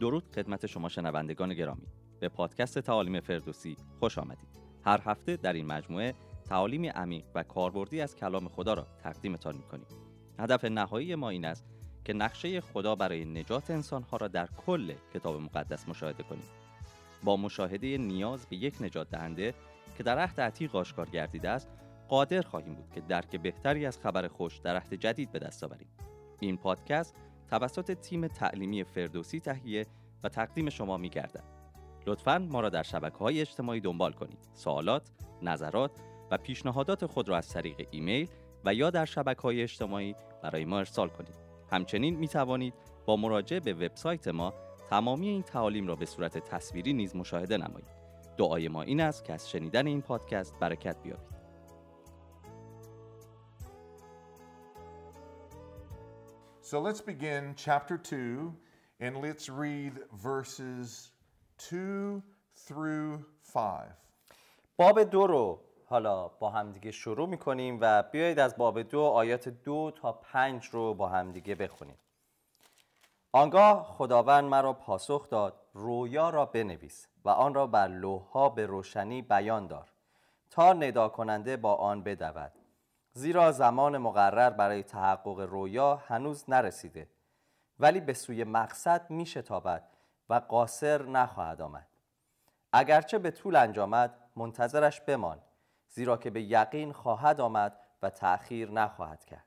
درود خدمت شما شنوندگان گرامی. به پادکست تعالیم فردوسی خوش آمدید. هر هفته در این مجموعه تعالیم عمیق و کاربردی از کلام خدا را تقدیمتان می‌کنیم. هدف نهایی ما این است که نقشه خدا برای نجات انسانها را در کل کتاب مقدس مشاهده کنیم. با مشاهده نیاز به یک نجات دهنده که در عهد عتیق آشکار گردیده است قادر خواهیم بود که درک بهتری از خبر خوش در عهد جدید به دست آوریم. این پادکست توسط تیم تعلیمی فردوسی تهیه و تقدیم شما می گردد. لطفا ما را در شبکه های اجتماعی دنبال کنید. سوالات، نظرات و پیشنهادات خود را از طریق ایمیل و یا در شبکه های اجتماعی برای ما ارسال کنید. همچنین می توانید با مراجعه به وبسایت ما تمامی این تعالیم را به صورت تصویری نیز مشاهده نمایید. دعای ما این است که از شنیدن این پادکست برکت بیابید. So let's begin chapter 2 and let's read verses 2 through 5. باب دو رو حالا با همدیگه شروع می‌کنیم و بیایید از باب دو آیات دو تا پنج رو با همدیگه بخونیم آنگاه خداوند مرا پاسخ داد رویا را بنویس و آن را بر لوحها به روشنی بیان دار تا ندا کننده با آن بدود زیرا زمان مقرر برای تحقق رویا هنوز نرسیده ولی به سوی مقصد می شتابد و قاصر نخواهد آمد. اگرچه به طول انجامد منتظرش بمان زیرا که به یقین خواهد آمد و تأخیر نخواهد کرد.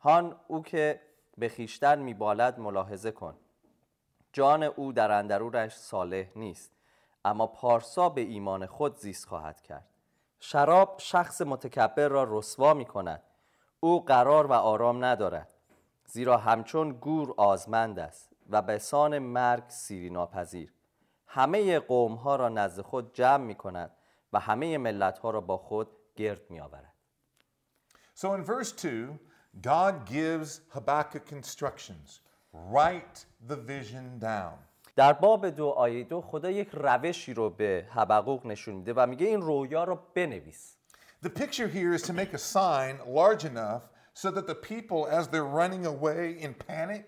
هان او که به خیشتن میبالد ملاحظه کن. جان او در اندرونش صالح نیست اما پارسا به ایمان خود زیست خواهد کرد. شراب شخص متکبر را رسوا می کند او قرار و آرام ندارد زیرا همچون گور آزمند است و به سان مرگ سیری ناپذیر همه قوم ها را نزد خود جمع می کند و همه ملت ها را با خود گرد می آورد So in verse 2, God gives Habakkuk instructions. Write the vision down. در باب دو آیه دو خدا یک روشی رو به حبقوق نشون میده و میگه این رویا رو بنویس The picture here is to make a sign large enough so that the people, as they're running away in panic,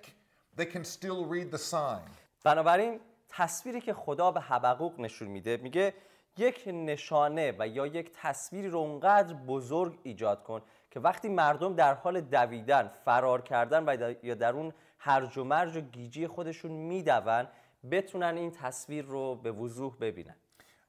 they can still read the sign. بنابراین تصویری که خدا به حبقوق نشون میده میگه یک نشانه و یا یک تصویری رو اونقدر بزرگ ایجاد کن که وقتی مردم در حال دویدن فرار کردن و یا در اون هرج و مرج و گیجی خودشون میدون بتونن این تصویر رو به وضوح ببینن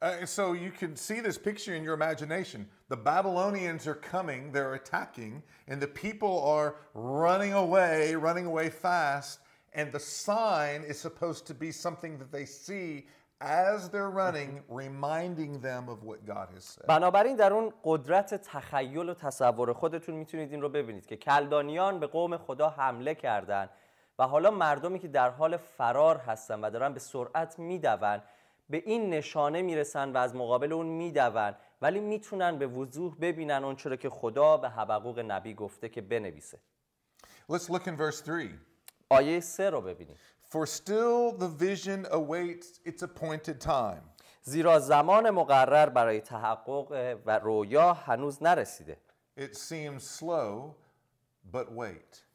Uh, so you can see this picture in your imagination. The Babylonians are coming, they're attacking, and the people are running away, running away fast, and the sign is supposed to be something that they see as they're running, reminding them of what God has said. بنابراین در اون قدرت تخیل و تصور خودتون می‌تونید این رو ببینید که کلدانیان به قوم خدا حمله کردند و حالا مردمی که در حال فرار هستن و دارن به سرعت میدون به این نشانه می‌رسن و از مقابل اون میدون ولی می‌تونن به وضوح ببینن اون چرا که خدا به حبقوق نبی گفته که بنویسه Let's look in verse 3. آیه سه رو ببینید For still the vision awaits its appointed time. زیرا زمان مقرر برای تحقق و رویا هنوز نرسیده It seems slow, but wait.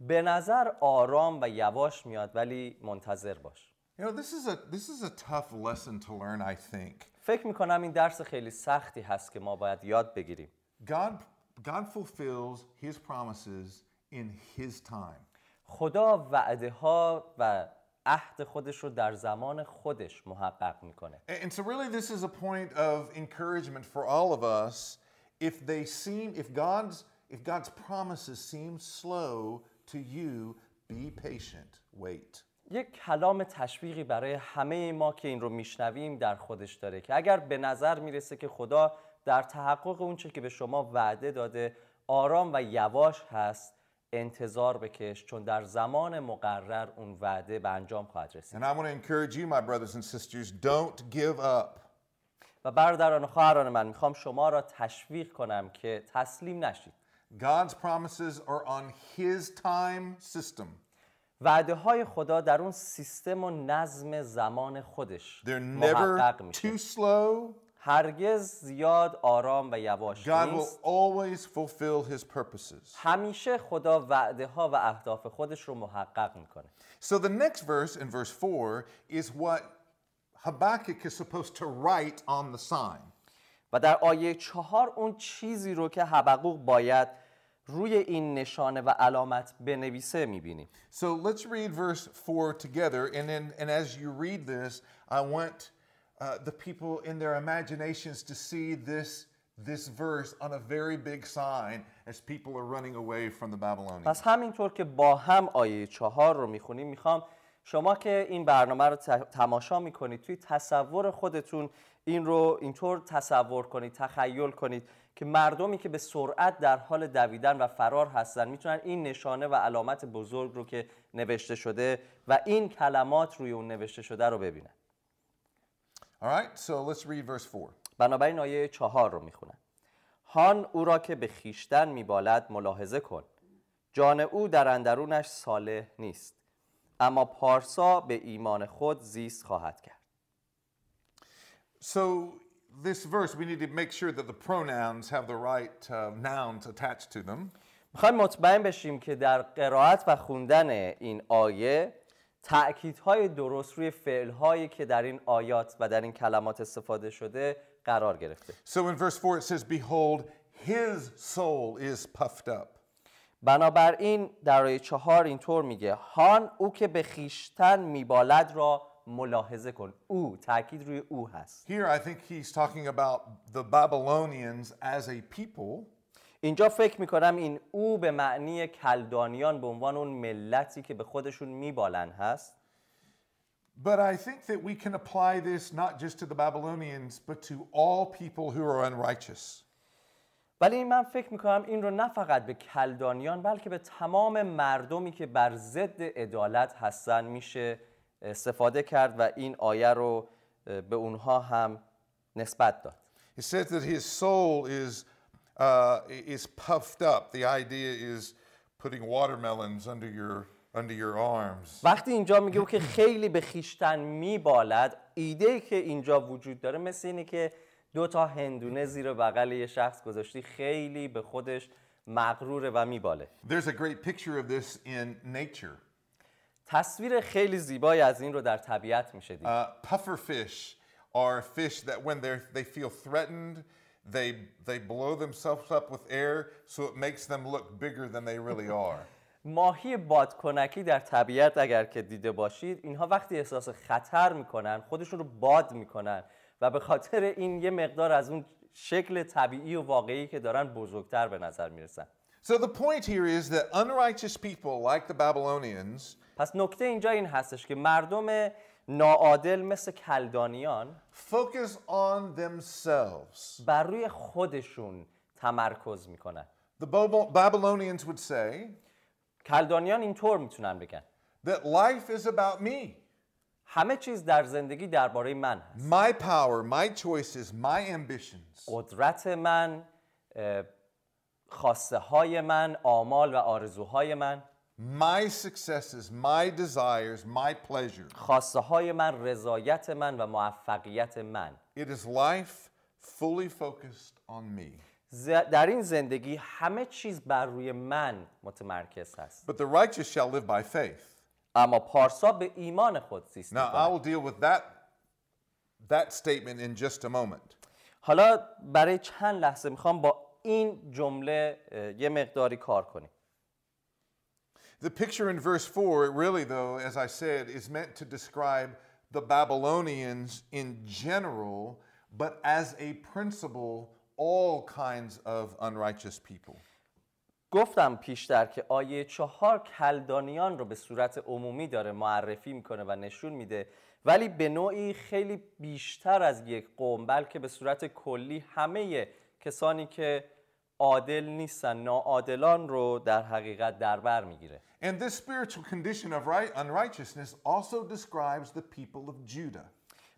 به نظر آرام و یواش میاد ولی منتظر باش You know, this is a this is a tough lesson to learn, I think. فکر میکنم این درس خیلی سختی هست که ما باید یاد بگیریم God God fulfills his promises in his time. خدا وعده ها و عهد خودش رو در زمان خودش محقق میکنه And and so really this is a point of encouragement for all of us if they seem if God's if God's promises seem slow to you, be patient. Wait. یک کلام تشویقی برای همه ما که این رو میشنویم در خودش داره که اگر به نظر می‌رسه که خدا در تحقق اونچه که به شما وعده داده آرام و یواش هست انتظار بکش چون در زمان مقرر اون وعده به انجام خواهد رسید And I want to encourage you my brothers and sisters, don't give up. و برادران و خواهران من می‌خوام شما را تشویق کنم که تسلیم نشید God's promises are on his time system. وعده های خدا در اون سیستم و نظم زمان خودش They're محقق never میشه too slow هرگز زیاد آرام و یواش God will نیست always fulfill his purposes. همیشه خدا وعده ها و اهداف خودش رو محقق میکنه So the next verse in verse 4 is what Habakkuk is supposed to write on the sign. و در آیه چهار اون چیزی رو که حبقوق باید روی این نشانه و علامت بنویسه می‌بینیم So let's read verse 4 together. And then, and as you read this, I want uh, the people in their imaginations to see this, this verse on a very big sign as people are running away from the Babylonians. پس همینطور که با هم آیه چهار رو می‌خونیم می‌خوام شما که این برنامه رو تماشا می‌کنید توی تصور خودتون این رو اینطور تصور کنید تخیل کنید که مردمی که به سرعت در حال دویدن و فرار هستن می‌تونن این نشانه و علامت بزرگ رو که نوشته شده و این کلمات روی اون نوشته شده رو ببینن. All right, so let's read verse 4. بنابراین آیه چهار رو می‌خونن. هان او را که به خیشتن میبالد ملاحظه کن. جان او در اندرونش صالح نیست اما پارسا به ایمان خود زیست خواهد کرد. So, this verse, we need to make sure that the pronouns have the right uh, nouns attached to them. می‌خوایم مطمئن بشیم که در قرائت و خوندن این آیه تأکیدهای درست روی فعلهایی که در این آیات و در این کلمات استفاده شده قرار گرفته So, in verse 4, it says, Behold, his soul is puffed up. بنابراین در آیه چهار اینطور میگه هان او که به خیشتن میبالد را ملاحظه کن او تاکید روی او هست Here, I think he's talking about the Babylonians as a people. اینجا فکر می‌کنم این او به معنی کلدانیان به عنوان اون ملتی که به خودشون میبالن هست But I think that we can apply this not just to the Babylonians, but to all people who are unrighteous. ولی من فکر می‌کنم این رو نه فقط به کلدانیان بلکه به تمام مردمی که بر ضد عدالت هستن میشه استفاده کرد و این آیه رو به اونها هم نسبت داد It says that his soul is, uh, is puffed up. The idea is putting watermelons under your, under your arms. وقتی اینجا میگه او که خیلی به خیشتن میبالد ایده ای که اینجا وجود داره مثل اینه که دو تا هندونه زیر بغل یه شخص گذاشتی خیلی به خودش مغروره و میباله There's a great picture of this in nature. تصویر خیلی زیبایی از این رو در طبیعت میشه دید Uh, puffer fish are fish that when they're, they feel threatened, they, they blow themselves up with air so it makes them look bigger than they really are. ماهی بادکنکی در طبیعت اگر که دیده باشید اینها وقتی احساس خطر می‌کنن خودشون رو باد می‌کنن و به خاطر این یه مقدار از اون شکل طبیعی و واقعی که دارن بزرگتر به نظر می‌رسن So the point here is that unrighteous people like the Babylonians پس نکته اینجا این هستش که مردم ناعادل مثل کلدانیان focus on themselves. بر روی خودشون تمرکز می‌کنن The Bab- Babylonians would say کلدانیان اینطور می‌تونن بگن that life is about me. همه چیز در زندگی درباره من هست My power, my choices, my ambitions. قدرت من خواسته های من آمال و آرزوهای من My successes, my desires, my pleasure. خواسته های من رضایت من و موفقیت من It is life fully focused on me. ز- در این زندگی همه چیز بر روی من متمرکز هست But the righteous shall live by faith. اما پارسا به ایمان خود زیست Now, I می‌کند. will deal with that, that statement in just a moment. حالا برای چند لحظه می‌خوام با این جمله اه، یه مقداری کار کنیم The picture in verse 4, really, though, as I said, is meant to describe the Babylonians in general, but as a principle, all kinds of unrighteous people. گفتم پیشتر که آیه چهار کلدانیان رو به صورت عمومی داره معرفی میکنه و نشون میده ولی به نوعی خیلی بیشتر از یک قوم بلکه به صورت کلی همه کسانی که عادل نیستن ناعادلان رو در حقیقت در بر می‌گیره And this spiritual condition of right, unrighteousness also describes the people of Judah.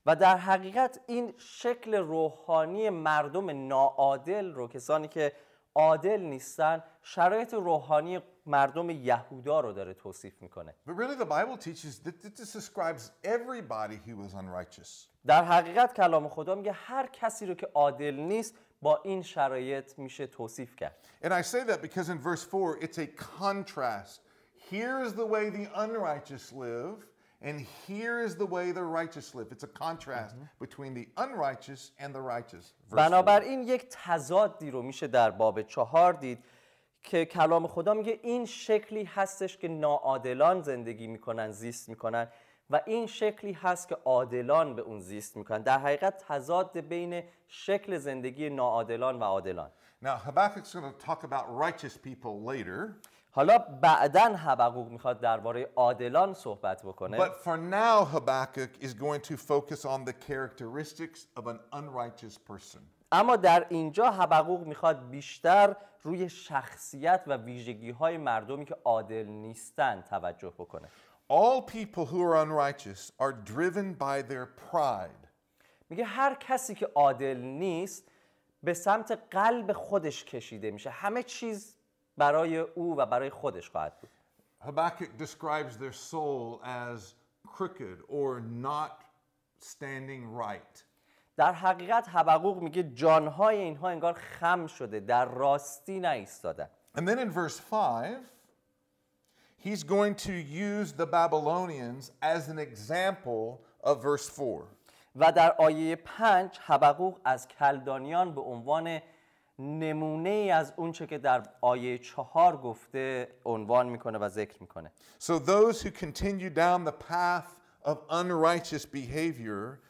و در حقیقت این شکل روحانی مردم ناعادل رو کسانی که عادل نیستن شرایط روحانی مردم یهودا رو داره توصیف می‌کنه But really, the Bible teaches that this describes everybody who was unrighteous. در حقیقت کلام خدا میگه هر کسی رو که عادل نیست با این شرایط میشه توصیف کرد And I say that because in verse 4, it's a contrast. Here is the way the unrighteous live, and here is the way the righteous live. It's a contrast between the unrighteous and the righteous. Verse 4. بنابراین یک تضادی رو میشه در باب چهار دید که کلام خدا میگه این شکلی هستش که ناعادلان زندگی می‌کنن زیست می‌کنن و این شکلی هست که عادلان به اون زیست می‌کنن. در حقیقت تضاد بین شکل زندگی ناعادلان و عادلان. Now, Habakkuk's going to talk about righteous people later, حالا بعدا حبقوق می‌خواد درباره عادلان صحبت بکنه. But for now, Habakkuk is going to focus on the characteristics of an unrighteous person. اما در اینجا حبقوق می‌خواد بیشتر روی شخصیت و ویژگی های مردمی که عادل نیستن توجه بکنه. All people who are unrighteous are driven by their pride. میگه هر کسی که عادل نیست به سمت قلب خودش کشیده میشه همه چیز برای او و برای خودش خواهد بود Habakkuk describes their soul as crooked or not standing right. در حقیقت حبقوق میگه جانهای اینها انگار خم شده در راستی نایستادن And then in verse 5, he's going to use the Babylonians as an example of verse 4. و در آیه پنج حبقوق از کلدانیان به عنوان نمونه ای از اونچه که در آیه چهار گفته عنوان میکنه و ذکر میکنه So those who continue down the path of unrighteous behavior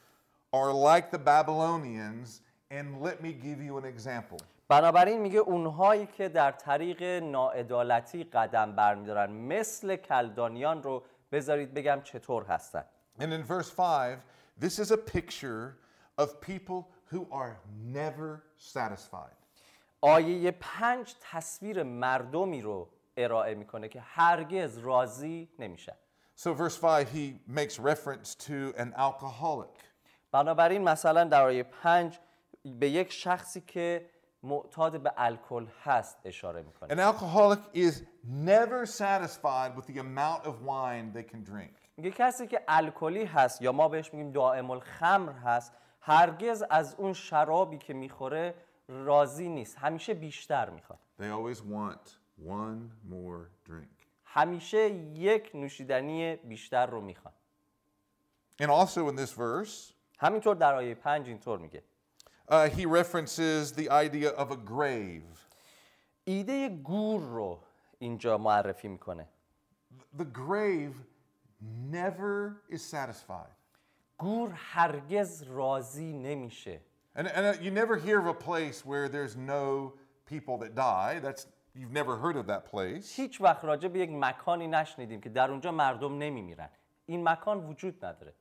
are like the Babylonians. And let me give you an example. بنابراین میگه اونهایی که در طریق ناعدالتی قدم برمیدارن مثل کلدانیان رو بذارید بگم چطور هستن And in verse 5, this is a picture of people who are never satisfied. آیه پنج تصویر مردمی رو ارائه می‌کنه که هرگز راضی نمیشن So, verse 5, he makes reference to an alcoholic. بنابراین مثلا در آیه پنج به یک شخصی که معتاد به الکل هست اشاره می‌کنه. An alcoholic is never satisfied with the amount of wine they can drink. میگه کسی که الکلی هست یا ما بهش میگیم دائم الخمر هست هرگز از اون شرابی که می‌خوره راضی نیست. همیشه بیشتر می‌خواد. They always want one more drink. همیشه یک نوشیدنی بیشتر رو می‌خوان. And also in this verse, همینطور در آیه پنج اینطور میگه. uh, he references the idea of a grave. ایده گور رو اینجا معرفی میکنه The grave never is satisfied. گور هرگز راضی نمیشه And, and uh, you never hear of a place where there's no people that die. That's you've never heard of that place. هیچ وقت راجع به یک مکانی نشنیدیم که در اونجا مردم نمیمیرن این مکان وجود نداره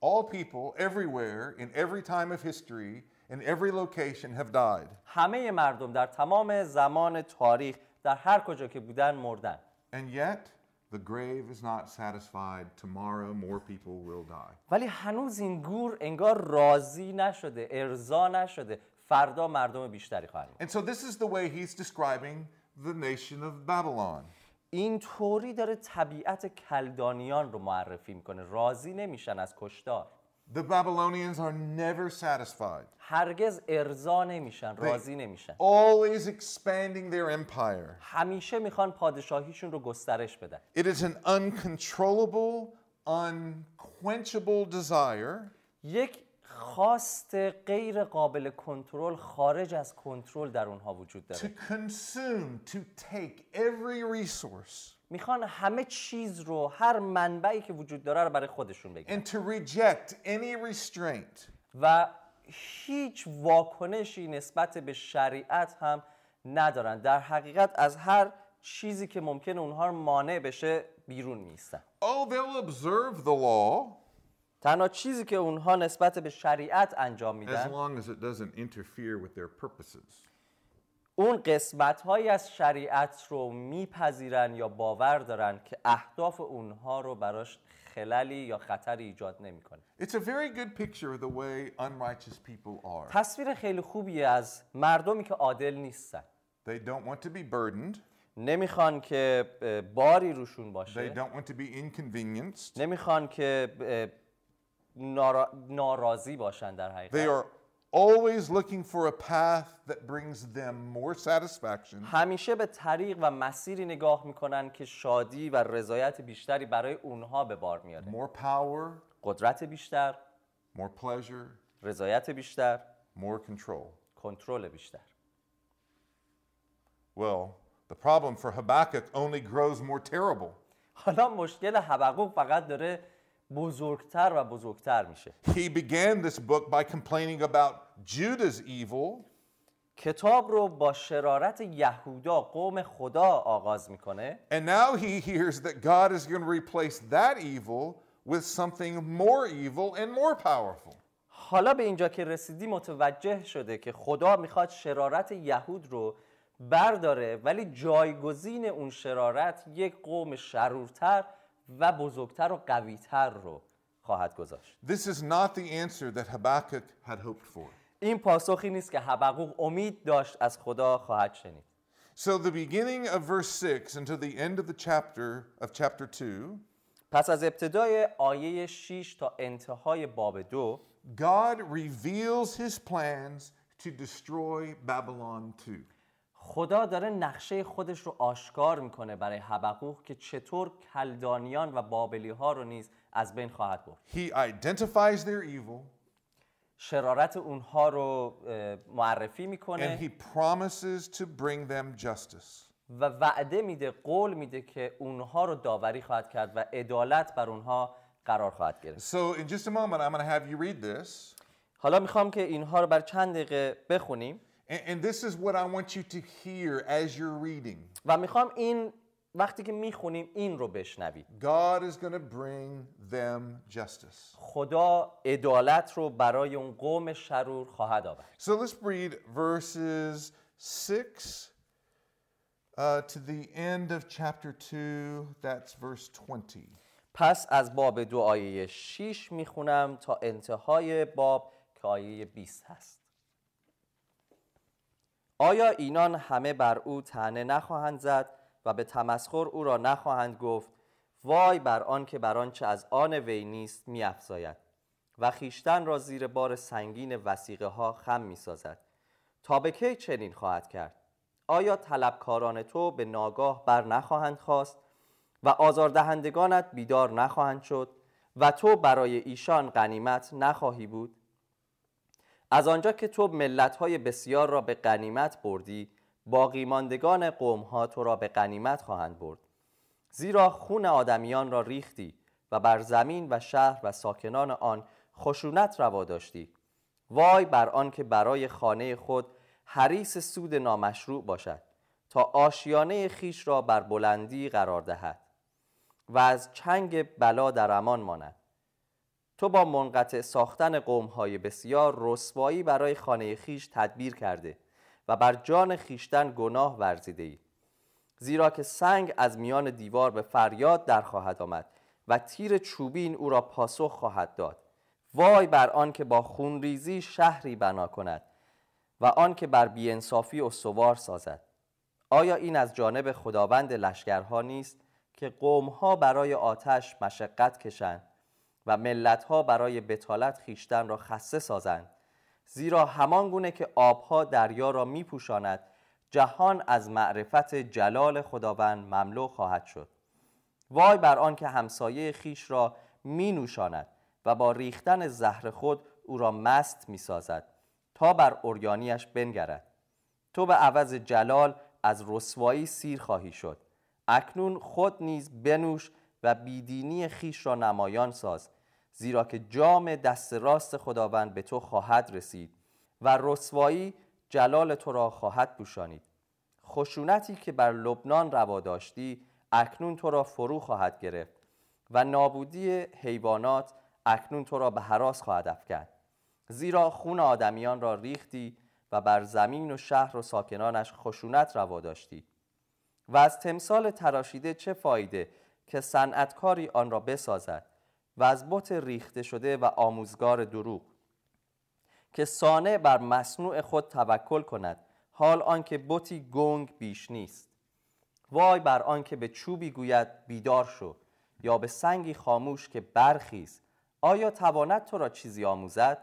All people everywhere in every time of history in every location have died. همه مردم در تمام زمان تاریخ در هر کجا که بودن مردن And yet the grave is not satisfied. Tomorrow more people will die. ولی هنوز این گور انگار راضی نشده ارضا نشده فردا مردم بیشتری خواهند مرد. And so this is the way he's describing the nation of Babylon. این طوری داره طبیعت کلدانیان رو معرفی می‌کنه راضی نمیشن از کشتار The Babylonians are never satisfied. هرگز ارضا نمیشن راضی نمیشن Always expanding their empire. همیشه میخوان پادشاهیشون رو گسترش بدن It is an uncontrollable, unquenchable desire یک خواست غیر قابل کنترل خارج از کنترل در اونها وجود to داره consume, to take every resource. می‌خوان همه چیز رو هر منبعی که وجود داره رو برای خودشون بگیرن. And to reject any restraint. و هیچ واکنشی نسبت به شریعت هم ندارن. در حقیقت از هر چیزی که ممکن اونها رو مانع بشه بیرون میستن Oh, they'll observe the law. تنها چیزی که اونها نسبت به شریعت انجام as میدن long as it doesn't interfere with their purposes. اون قسمت هایی از شریعت رو میپذیرن یا باور دارن که اهداف اونها رو براش خللی یا خطری ایجاد نمی‌کنه It's a very good picture of the way unrighteous people are. تصویر خیلی خوبی از مردمی که عادل نیستن They don't want to be burdened. نمی‌خوان که باری روشون They باشه don't want to be inconvenienced. نمی‌خوان که نارا- ناراضی باشن در They حقیقت are always looking for a path that brings them more satisfaction همیشه به طریق و مسیری نگاه می‌کنن که شادی و رضایت بیشتری برای اونها به بار میاره more power, قدرت بیشتر more pleasure, رضایت بیشتر more control. کنترل بیشتر Well, the problem for Habakkuk only grows more terrible. حالا مشکل حبقوق فقط داره بزرگتر و بزرگتر میشه. He began this book by complaining about Judah's evil, کتاب رو با شرارت یهودا قوم خدا آغاز می‌کنه. And now he hears that God is going to replace that evil with something more evil and more powerful. حالا به اینجا که رسیدی متوجه شده که خدا می‌خواد شرارت یهود رو برداره ولی جایگزین اون شرارت یک قوم شرورتر و بزرگتر و قویتر رو خواهد گذاشت This is not the answer that Habakkuk had hoped for. این پاسخی نیست که حبقوق امید داشت از خدا خواهد شنید So the beginning of verse 6 until the end of the chapter of chapter 2, پس از ابتدای آیه 6 تا انتهای باب دو God reveals his plans to destroy Babylon 2. خدا داره نقشه خودش رو آشکار می‌کنه برای حبقوق که چطور کلدانیان و بابلی ها رو نیز از بین خواهد برد He identifies their evil شرارت اونها رو معرفی and می‌کنه he promises to bring them justice. و وعده میده قول میده که اونها رو داوری خواهد کرد و عدالت بر اونها قرار خواهد گرفت So in just a moment, I'm going to have you read this. حالا می‌خوام که اینها رو بر چند دقیقه بخونیم And, and this is what I want you to hear as you're reading. و میخوام این وقتی که میخونیم این رو بشنوید God is going to bring them justice. خدا عدالت رو برای اون قوم شرور خواهد آورد So let's read verses 6 uh, to the end of chapter 2. That's verse 20. پس از باب دو آیه 6 میخونم تا انتهای باب که آیه 20 هست آیا اینان همه بر او تنه نخواهند زد و به تمسخر او را نخواهند گفت؟ وای بر آن که بر آنچه از آن وی نیست میافزاید و خیشتن را زیر بار سنگین وسیقه ها خم می‌سازد. تا به کی چنین خواهد کرد؟ آیا طلبکاران تو به ناگاه بر نخواهند خواست و آزاردهندگانت بیدار نخواهند شد و تو برای ایشان غنیمت نخواهی بود؟ از آنجا که تو ملت‌های بسیار را به غنیمت بردی باقی ماندگان قوم‌ها تو را به غنیمت خواهند برد. زیرا خون آدمیان را ریختی و بر زمین و شهر و ساکنان آن خشونت روا داشتی. وای بر آن که برای خانه خود حریس سود نامشروع باشد تا آشیانه خیش را بر بلندی قرار دهد و از چنگ بلا در امان ماند. تو با منقطع ساختن قومهای بسیار رسوایی برای خانه خیش تدبیر کرده و بر جان خیشتن گناه ورزیده ای زیرا که سنگ از میان دیوار به فریاد در خواهد آمد و تیر چوبین او را پاسخ خواهد داد. وای بر آن که با خونریزی شهری بنا کند و آن که بر بیانصافی استوار سازد. آیا این از جانب خداوند لشکرها نیست که قومها برای آتش مشقت کشند و ملتها برای بتالت خیشتن را خسته سازند. زیرا همان گونه که آبها دریا را می پوشاند جهان از معرفت جلال خداوند مملو خواهد شد. وای بر آن که همسایه خیش را می نوشاند و با ریختن زهر خود او را مست می سازد تا بر اوریانیش بنگرد. تو به عوض جلال از رسوایی سیر خواهی شد. اکنون خود نیز بنوش و بیدینی خیش را نمایان ساز. زیرا که جام دست راست خداوند به تو خواهد رسید و رسوایی جلال تو را خواهد پوشانید. خشونتی که بر لبنان روا داشتی اکنون تو را فرو خواهد گرفت و نابودی حیوانات اکنون تو را به حراس خواهد افکند. زیرا خون آدمیان را ریختی و بر زمین و شهر و ساکنانش خشونت روا داشتی. و از تمثال تراشیده چه فایده که صنعتکاری آن را بسازد؟ و از بت ریخته شده و آموزگار دروغ که صانع بر مصنوع خود توکل کند حال آنکه بتی گنگ بیش نیست. وای بر آنکه به چوبی گوید بیدار شو یا به سنگی خاموش که برخیز. آیا تواند تو را چیزی آموزد؟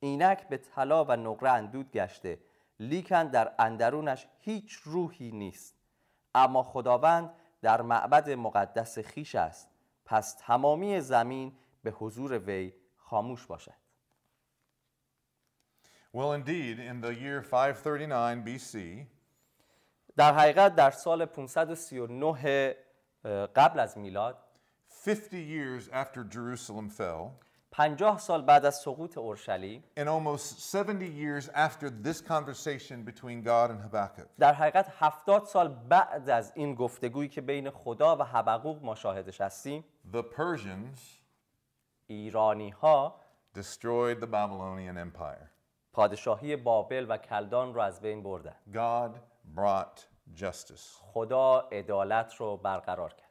اینک به طلا و نقره اندود گشته لیکن در اندرونش هیچ روحی نیست. اما خداوند در معبد مقدس خیش است. پس تمامی زمین به حضور وی خاموش باشد. Well, indeed, in the year 539 BC, در حقیقت در سال 539 اه، قبل از میلاد 50 years after Jerusalem fell, 50 سال بعد از سقوط اورشلیم and almost 70 years after this conversation between God and Habakkuk, در حقیقت 70 سال بعد از این گفتگویی که بین خدا و حبقوق ما شاهدش هستیم the Persians ایرانی ها destroyed the Babylonian Empire. پادشاهی بابل و کلدان رو از بین بردن God brought justice. خدا عدالت رو برقرار کرد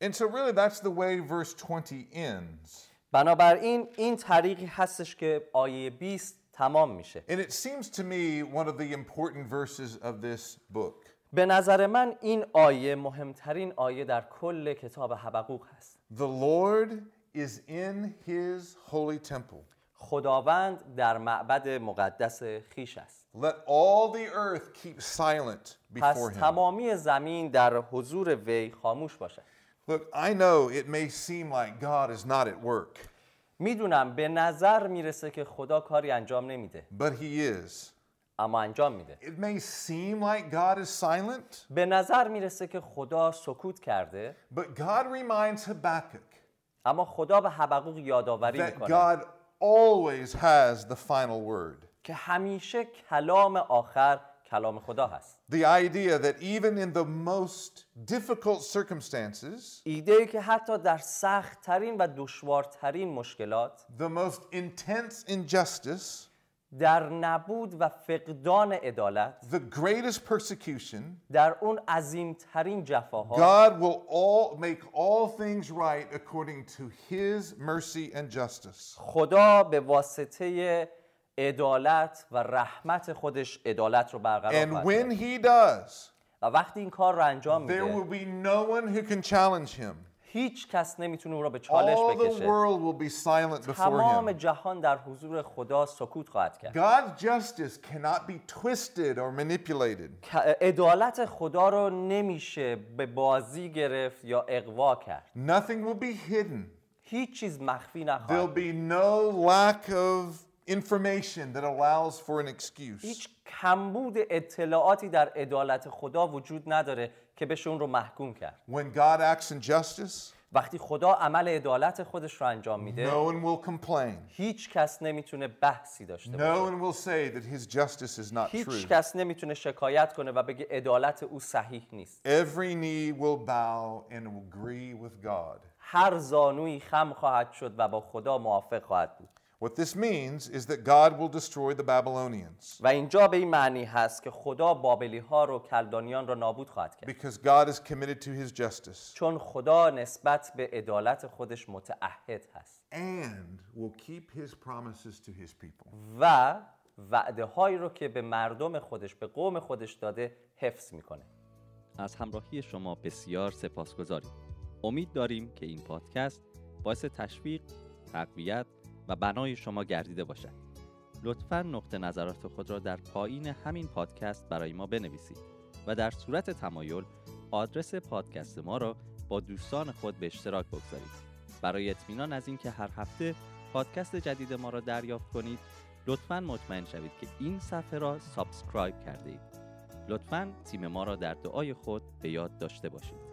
And so, really, that's the way verse 20 ends. بنابراین این طریقی هستش که آیه 20 تمام میشه And it seems to me one of the important verses of this book. به نظر من این آیه مهمترین آیه در کل کتاب حبقوق هست The Lord is in his holy temple. خداوند در معبد مقدس خیش است Let all the earth keep silent پس before him. تمامی زمین در حضور وی خاموش باشد Look, I know it may seem like God is not at work, میدونم به نظر میرسه که خدا کاری انجام نمیده but he is. اما انجام میده It may seem like God is silent, به نظر می‌رسه که خدا سکوت کرده but God reminds Habakkuk اما خدا به حبقوق یادآوری that می‌کنه God always has the final word. که همیشه کلام آخر کلام خدا هست The idea that even in the most difficult circumstances, ایده ای که حتی در سختترین و دشوارترین مشکلات the most intense injustice, در نبود و فقدان عدالت the greatest persecution, در اون عظیمترین جفاها God will all make all things right according to his mercy and justice. خدا به واسطه عدالت و رحمت خودش عدالت رو برقرار And خواهد when کرد. he does, و وقتی این کار رو انجام there will میده be no one who can challenge him. هیچ کس نمی‌تونه اون رو به چالش All the بکشه world will be silent before تمام him. جهان در حضور خدا سکوت خواهد کرد God's justice cannot be twisted or manipulated. عدالت خدا رو نمیشه به بازی گرفت یا اقوا کرد Nothing will be hidden. هیچ چیز مخفی There'll نخواهد be no lack of information that allows for an excuse. هیچ کمبود اطلاعاتی در عدالت خدا وجود نداره که بشه اون رو محکوم کرد When God acts in justice, وقتی خدا عمل عدالت خودش رو انجام میده no one will complain. هیچ کس نمی‌تونه بحثی داشته No باشه one will say that his justice is not هیچ true. کس نمی‌تونه شکایت کنه و بگه عدالت او صحیح نیست Every knee will bow and agree with God. هر زانویی خم خواهد شد و با خدا موافق خواهد بود What this means is that God will destroy the Babylonians. و اینجا به این معنی هست که خدا بابلی ها رو کلدانیان رو نابود خواهد کرد. Because God is committed to his justice. چون خدا نسبت به عدالت خودش متعهد هست. And will keep his promises to his people. و وعده هایی رو که به مردم خودش به قوم خودش داده حفظ می‌کنه. از همراهی شما بسیار سپاسگزاریم. امید داریم که این پادکست باعث تشویق تقویت و بنای شما گردیده باشد. لطفا نقطه نظرات خود را در پایین همین پادکست برای ما بنویسید و در صورت تمایل آدرس پادکست ما را با دوستان خود به اشتراک بگذارید. برای اطمینان از اینکه هر هفته پادکست جدید ما را دریافت کنید لطفا مطمئن شوید که این صفحه را subscribe کرده اید. لطفا تیم ما را در دعای خود به یاد داشته باشید.